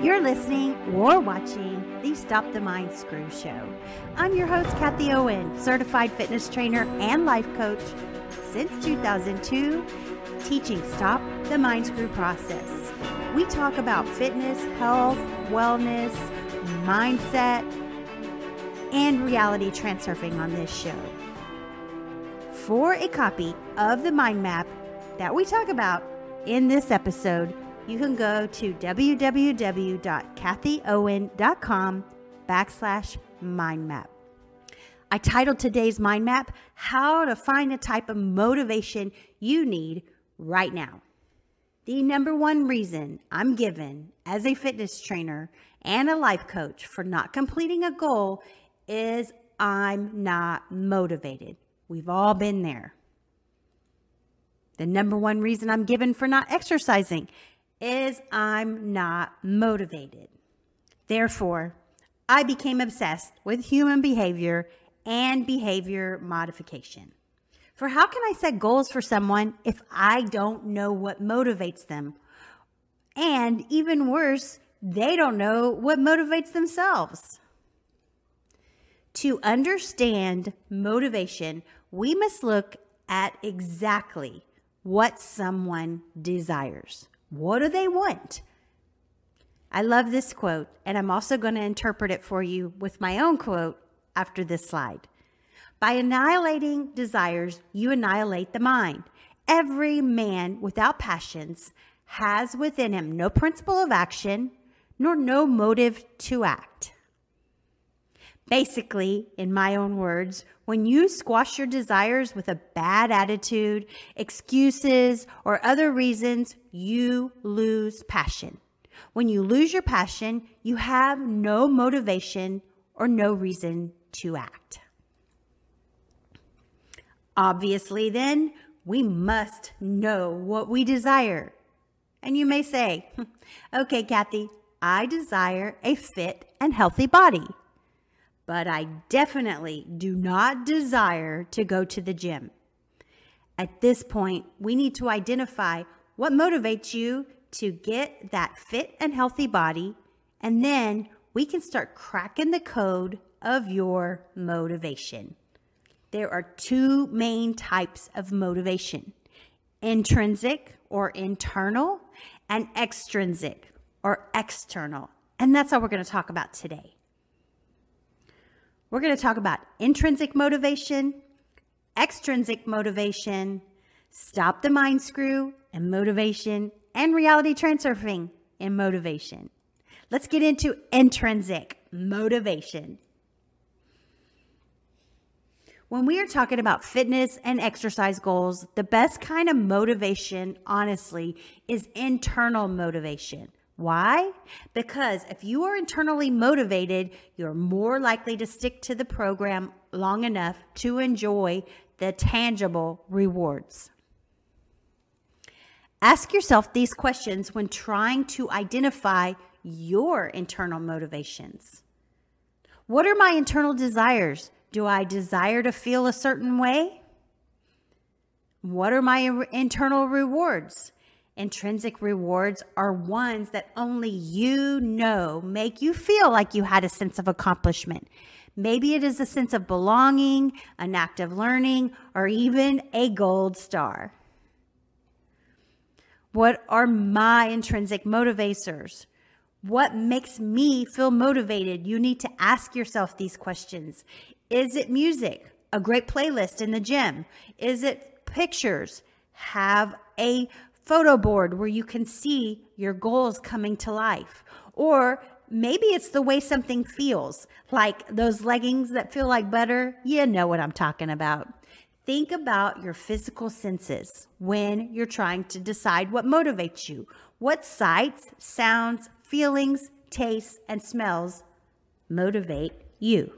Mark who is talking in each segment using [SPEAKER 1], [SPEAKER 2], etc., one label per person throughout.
[SPEAKER 1] You're listening or watching the Stop the Mind Screw Show. I'm your host, Kathie Owen, certified fitness trainer and life coach since 2002, teaching Stop the Mind Screw process. We talk about fitness, health, wellness, mindset, and reality transurfing on this show. For a copy of the mind map that we talk about in this episode, you can go to www.kathieowen.com backslash mind map. I titled today's mind map, How to Find the Type of Motivation You Need Right Now. The number one reason I'm given as a fitness trainer and a life coach for not completing a goal is I'm not motivated. We've all been there. The number one reason I'm given for not exercising is I'm not motivated. Therefore, I became obsessed with human behavior and behavior modification. For how can I set goals for someone if I don't know what motivates them? And even worse, they don't know what motivates themselves. To understand motivation, we must look at exactly what someone desires. What do they want? I love this quote, and I'm also going to interpret it for you with my own quote after this slide. By annihilating desires, you annihilate the mind. Every man without passions has within him no principle of action nor no motive to act. Basically, in my own words, when you squash your desires with a bad attitude, excuses, or other reasons, you lose passion. When you lose your passion, you have no motivation or no reason to act. Obviously, then, we must know what we desire. And you may say, hmm, okay, Kathie, I desire a fit and healthy body but I definitely do not desire to go to the gym. At this point, we need to identify what motivates you to get that fit and healthy body, and then we can start cracking the code of your motivation. There are two main types of motivation intrinsic or internal, and extrinsic or external. And that's all we're going to talk about today. We're going to talk about intrinsic motivation, extrinsic motivation, stop the mind screw and motivation, and reality transurfing and motivation. Let's get into intrinsic motivation. When we are talking about fitness and exercise goals, the best kind of motivation, honestly, is internal motivation. Why? Because if you are internally motivated, you're more likely to stick to the program long enough to enjoy the tangible rewards. Ask yourself these questions when trying to identify your internal motivations. What are my internal desires? Do I desire to feel a certain way? What are my internal rewards? Intrinsic rewards are ones that only you know make you feel like you had a sense of accomplishment. Maybe it is a sense of belonging, an act of learning, or even a gold star. What are my intrinsic motivators? What makes me feel motivated? You need to ask yourself these questions. Is it music? A great playlist in the gym? Is it pictures? Have a photo board where you can see your goals coming to life. Or maybe it's the way something feels, like those leggings that feel like butter. You know what I'm talking about. Think about your physical senses when you're trying to decide what motivates you. What sights, sounds, feelings, tastes, and smells motivate you?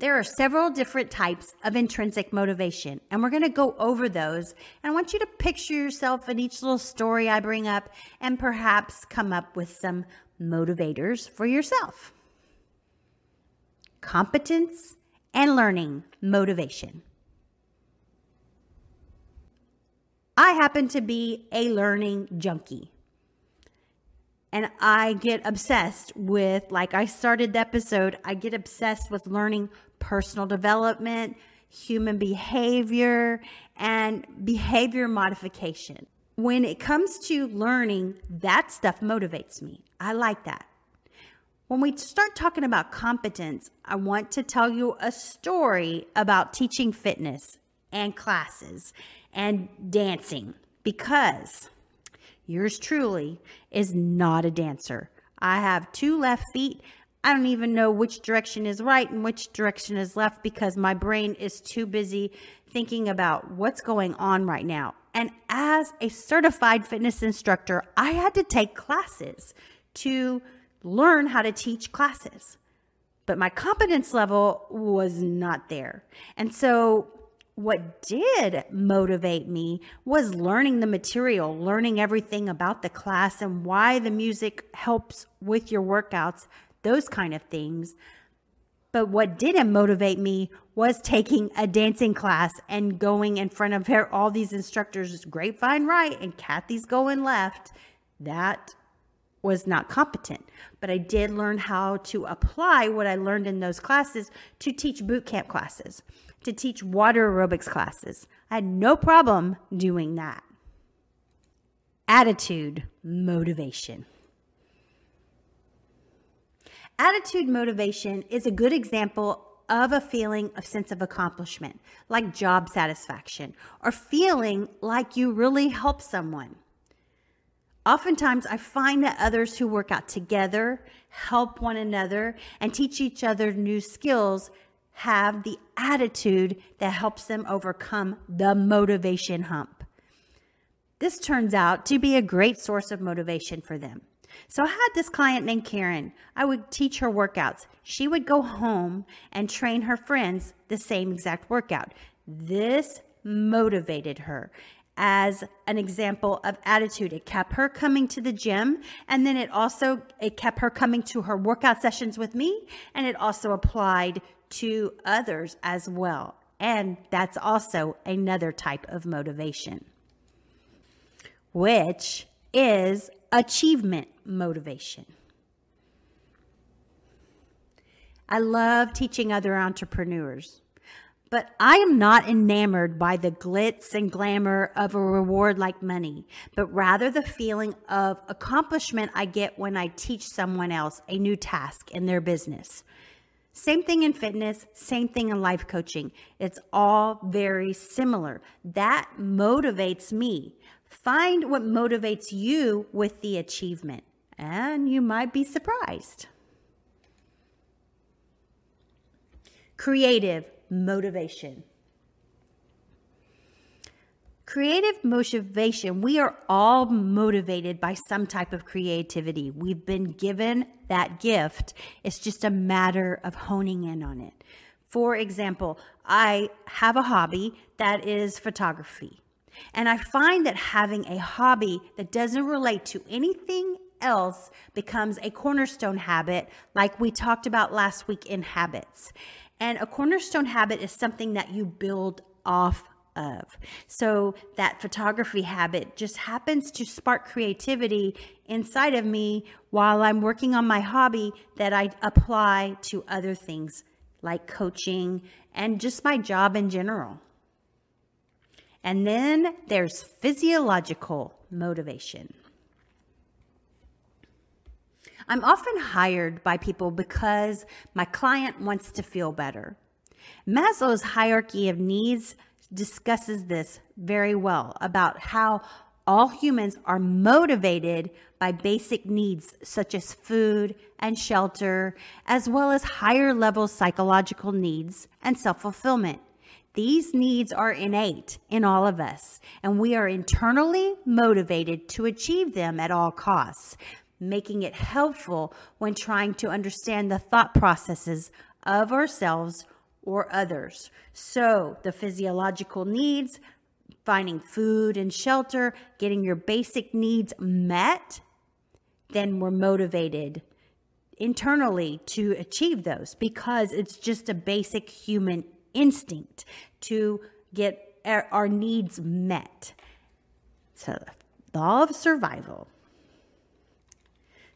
[SPEAKER 1] There are several different types of intrinsic motivation, and we're going to go over those. And I want you to picture yourself in each little story I bring up and perhaps come up with some motivators for yourself. Competence and learning motivation. I happen to be a learning junkie. And I get obsessed with, like I started the episode, I get obsessed with learning personal development, human behavior, and behavior modification. When it comes to learning, that stuff motivates me. I like that. When we start talking about competence, I want to tell you a story about teaching fitness and classes and dancing because yours truly is not a dancer. I have two left feet. I don't even know which direction is right and which direction is left because my brain is too busy thinking about what's going on right now. And as a certified fitness instructor, I had to take classes to learn how to teach classes. But my competence level was not there. And so, what did motivate me was learning the material, learning everything about the class and why the music helps with your workouts, those kind of things. But what didn't motivate me was taking a dancing class and going in front of her, all these instructors, Grapevine right and Kathie's going left. That was not competent, but I did learn how to apply what I learned in those classes to teach boot camp classes, to teach water aerobics classes. I had no problem doing that. Attitude, motivation. Attitude motivation is a good example of a feeling of sense of accomplishment, like job satisfaction, or feeling like you really help someone. Oftentimes, I find that others who work out together, help one another, and teach each other new skills have the attitude that helps them overcome the motivation hump. This turns out to be a great source of motivation for them. So I had this client named Karen. I would teach her workouts. She would go home and train her friends the same exact workout. This motivated her as an example of attitude. It kept her coming to the gym and then it also it kept her coming to her workout sessions with me and it also applied to others as well. And that's also another type of motivation, which is achievement motivation. I love teaching other entrepreneurs. But I am not enamored by the glitz and glamour of a reward like money, but rather the feeling of accomplishment I get when I teach someone else a new task in their business. Same thing in fitness, same thing in life coaching. It's all very similar. That motivates me. Find what motivates you with the achievement, and you might be surprised. Creative motivation. Creative motivation, we are all motivated by some type of creativity. We've been given that gift. It's just a matter of honing in on it. For example, I have a hobby that is photography. And I find that having a hobby that doesn't relate to anything else becomes a cornerstone habit, like we talked about last week in habits. And a cornerstone habit is something that you build off of. So that photography habit just happens to spark creativity inside of me while I'm working on my hobby that I apply to other things like coaching and just my job in general. And then there's physiological motivation. I'm often hired by people because my client wants to feel better. Maslow's hierarchy of needs discusses this very well about how all humans are motivated by basic needs such as food and shelter, as well as higher level psychological needs and self fulfillment. These needs are innate in all of us, and we are internally motivated to achieve them at all costs making it helpful when trying to understand the thought processes of ourselves or others. So, the physiological needs, finding food and shelter, getting your basic needs met, then we're motivated internally to achieve those because it's just a basic human instinct to get our needs met. So, the law of survival.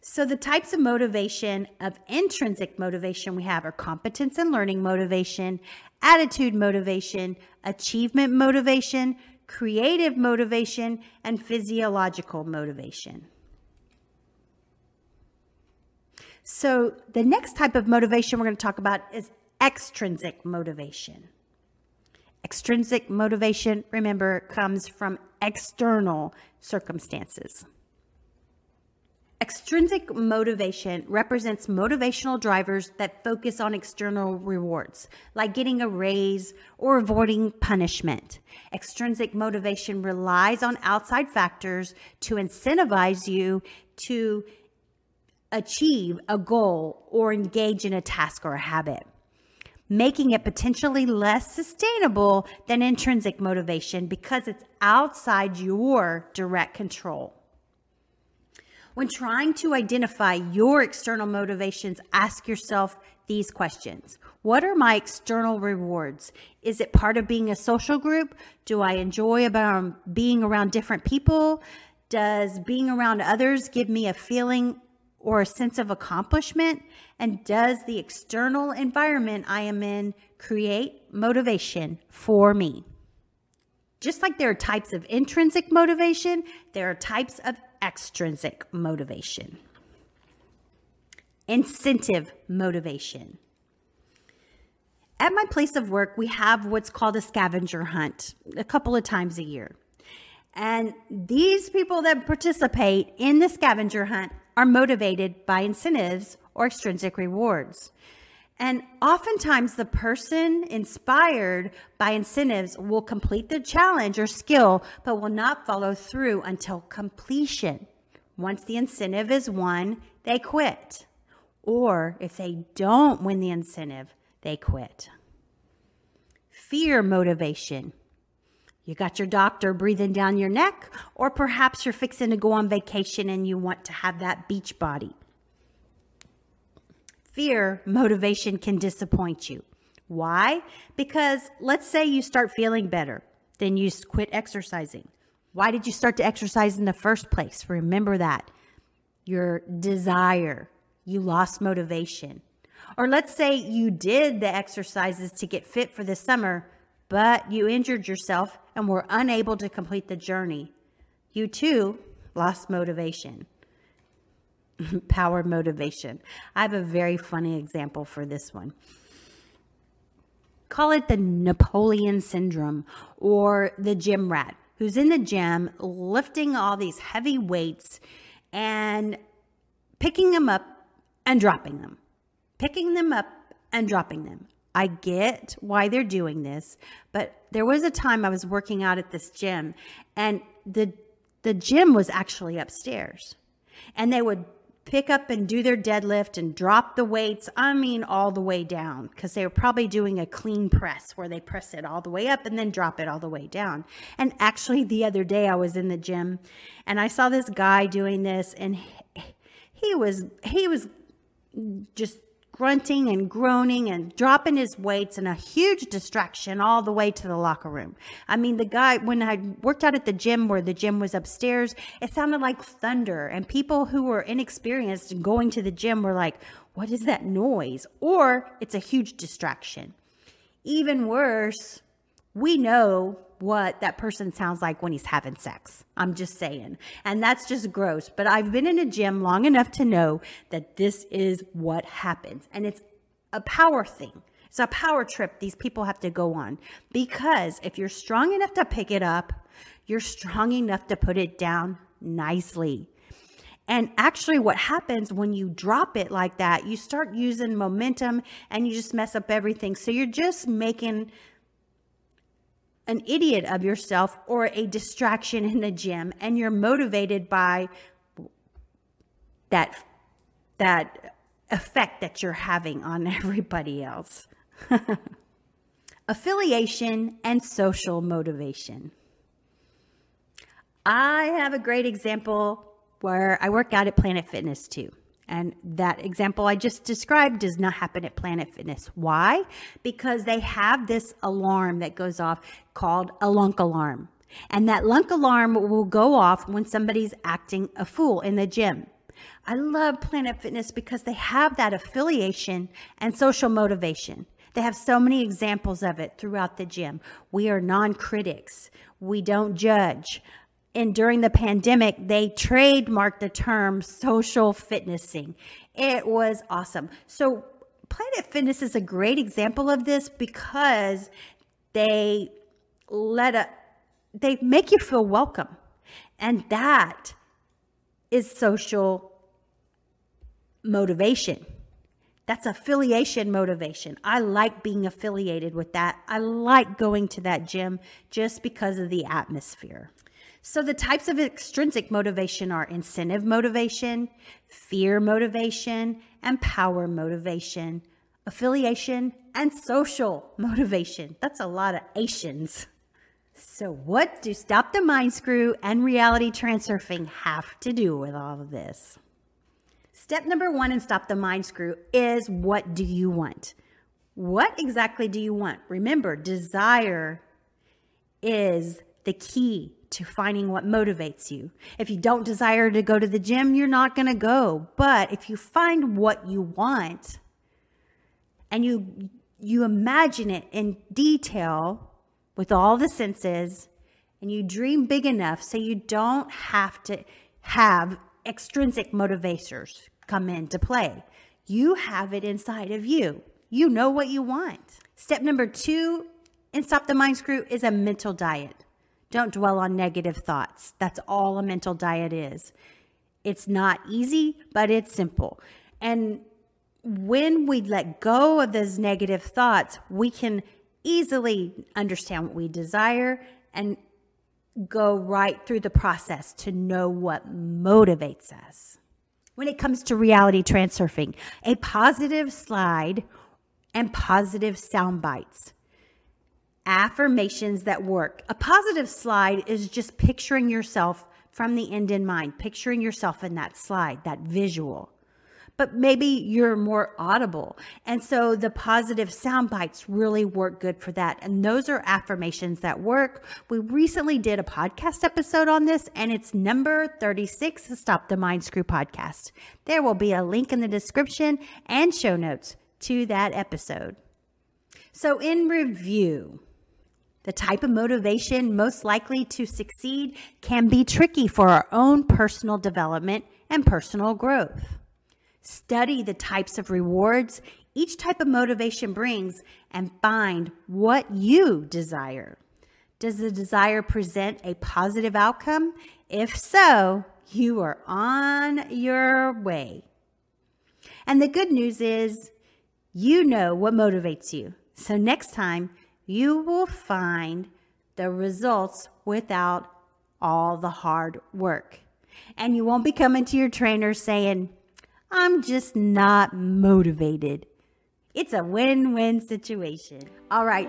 [SPEAKER 1] So, the types of motivation of intrinsic motivation we have are competence and learning motivation, attitude motivation, achievement motivation, creative motivation, and physiological motivation. So, the next type of motivation we're going to talk about is extrinsic motivation. Extrinsic motivation, remember, comes from external circumstances. Extrinsic motivation represents motivational drivers that focus on external rewards, like getting a raise or avoiding punishment. Extrinsic motivation relies on outside factors to incentivize you to achieve a goal or engage in a task or a habit, making it potentially less sustainable than intrinsic motivation because it's outside your direct control. When trying to identify your external motivations, ask yourself these questions What are my external rewards? Is it part of being a social group? Do I enjoy about being around different people? Does being around others give me a feeling or a sense of accomplishment? And does the external environment I am in create motivation for me? Just like there are types of intrinsic motivation, there are types of extrinsic motivation. Incentive motivation. At my place of work, we have what's called a scavenger hunt a couple of times a year. And these people that participate in the scavenger hunt are motivated by incentives or extrinsic rewards. And oftentimes, the person inspired by incentives will complete the challenge or skill, but will not follow through until completion. Once the incentive is won, they quit. Or if they don't win the incentive, they quit. Fear motivation. You got your doctor breathing down your neck, or perhaps you're fixing to go on vacation and you want to have that beach body fear motivation can disappoint you. Why? Because let's say you start feeling better, then you quit exercising. Why did you start to exercise in the first place? Remember that. Your desire, you lost motivation. Or let's say you did the exercises to get fit for the summer, but you injured yourself and were unable to complete the journey. You too lost motivation. power motivation. I have a very funny example for this one. Call it the Napoleon syndrome or the gym rat who's in the gym lifting all these heavy weights and picking them up and dropping them, picking them up and dropping them. I get why they're doing this, but there was a time I was working out at this gym and the the gym was actually upstairs. And they would pick up and do their deadlift and drop the weights. I mean, all the way down because they were probably doing a clean press where they press it all the way up and then drop it all the way down. And actually, the other day I was in the gym and I saw this guy doing this and he was, he was just grunting and groaning and dropping his weights and a huge distraction all the way to the locker room. I mean, the guy, when I worked out at the gym where the gym was upstairs, it sounded like thunder. And people who were inexperienced going to the gym were like, what is that noise? Or it's a huge distraction. Even worse, we know what that person sounds like when he's having sex. I'm just saying. And that's just gross. But I've been in a gym long enough to know that this is what happens. And it's a power thing. It's a power trip these people have to go on. Because if you're strong enough to pick it up, you're strong enough to put it down nicely. And actually, what happens when you drop it like that, you start using momentum and you just mess up everything. So you're just making an idiot of yourself or a distraction in the gym and you're motivated by that that effect that you're having on everybody else. Affiliation and social motivation. I have a great example where I work out at Planet Fitness too. And that example I just described does not happen at Planet Fitness. Why? Because they have this alarm that goes off called a lunk alarm. And that lunk alarm will go off when somebody's acting a fool in the gym. I love Planet Fitness because they have that affiliation and social motivation. They have so many examples of it throughout the gym. We are non critics, we don't judge. And during the pandemic, they trademarked the term social fitnessing. It was awesome. So, Planet Fitness is a great example of this because they let a they make you feel welcome. And that is social motivation. That's affiliation motivation. I like being affiliated with that. I like going to that gym just because of the atmosphere. So, the types of extrinsic motivation are incentive motivation, fear motivation, and power motivation, affiliation, and social motivation. That's a lot of Asians. So, what do Stop the Mind Screw and reality transurfing have to do with all of this? Step number one in Stop the Mind Screw is what do you want? What exactly do you want? Remember, desire is the key to finding what motivates you. If you don't desire to go to the gym, you're not going to go. But if you find what you want and you you imagine it in detail, with all the senses and you dream big enough so you don't have to have extrinsic motivators come into play. You have it inside of you. You know what you want. Step number two and Stop the Mind Screw is a mental diet. Don't dwell on negative thoughts. That's all a mental diet is. It's not easy, but it's simple. And when we let go of those negative thoughts, we can easily understand what we desire and go right through the process to know what motivates us. When it comes to reality transurfing, a positive slide and positive sound bites. Affirmations that work. A positive slide is just picturing yourself from the end in mind, picturing yourself in that slide, that visual but maybe you're more audible. And so the positive sound bites really work good for that. And those are affirmations that work. We recently did a podcast episode on this, and it's number 36, the Stop the Mind Screw podcast. There will be a link in the description and show notes to that episode. So, in review, the type of motivation most likely to succeed can be tricky for our own personal development and personal growth. Study the types of rewards each type of motivation brings and find what you desire. Does the desire present a positive outcome? If so, you are on your way. And the good news is, you know what motivates you. So next time, you will find the results without all the hard work. And you won't be coming to your trainer saying, I'm just not motivated. It's a win win situation. All right,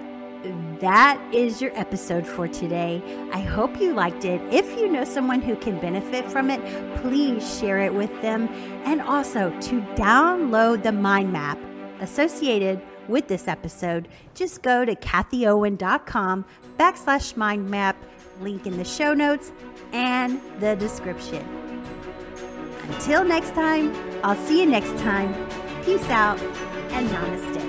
[SPEAKER 1] that is your episode for today. I hope you liked it. If you know someone who can benefit from it, please share it with them. And also to download the mind map associated with this episode, just go to kathieowen.com backslash mind map, link in the show notes and the description. Until next time, I'll see you next time. Peace out and namaste.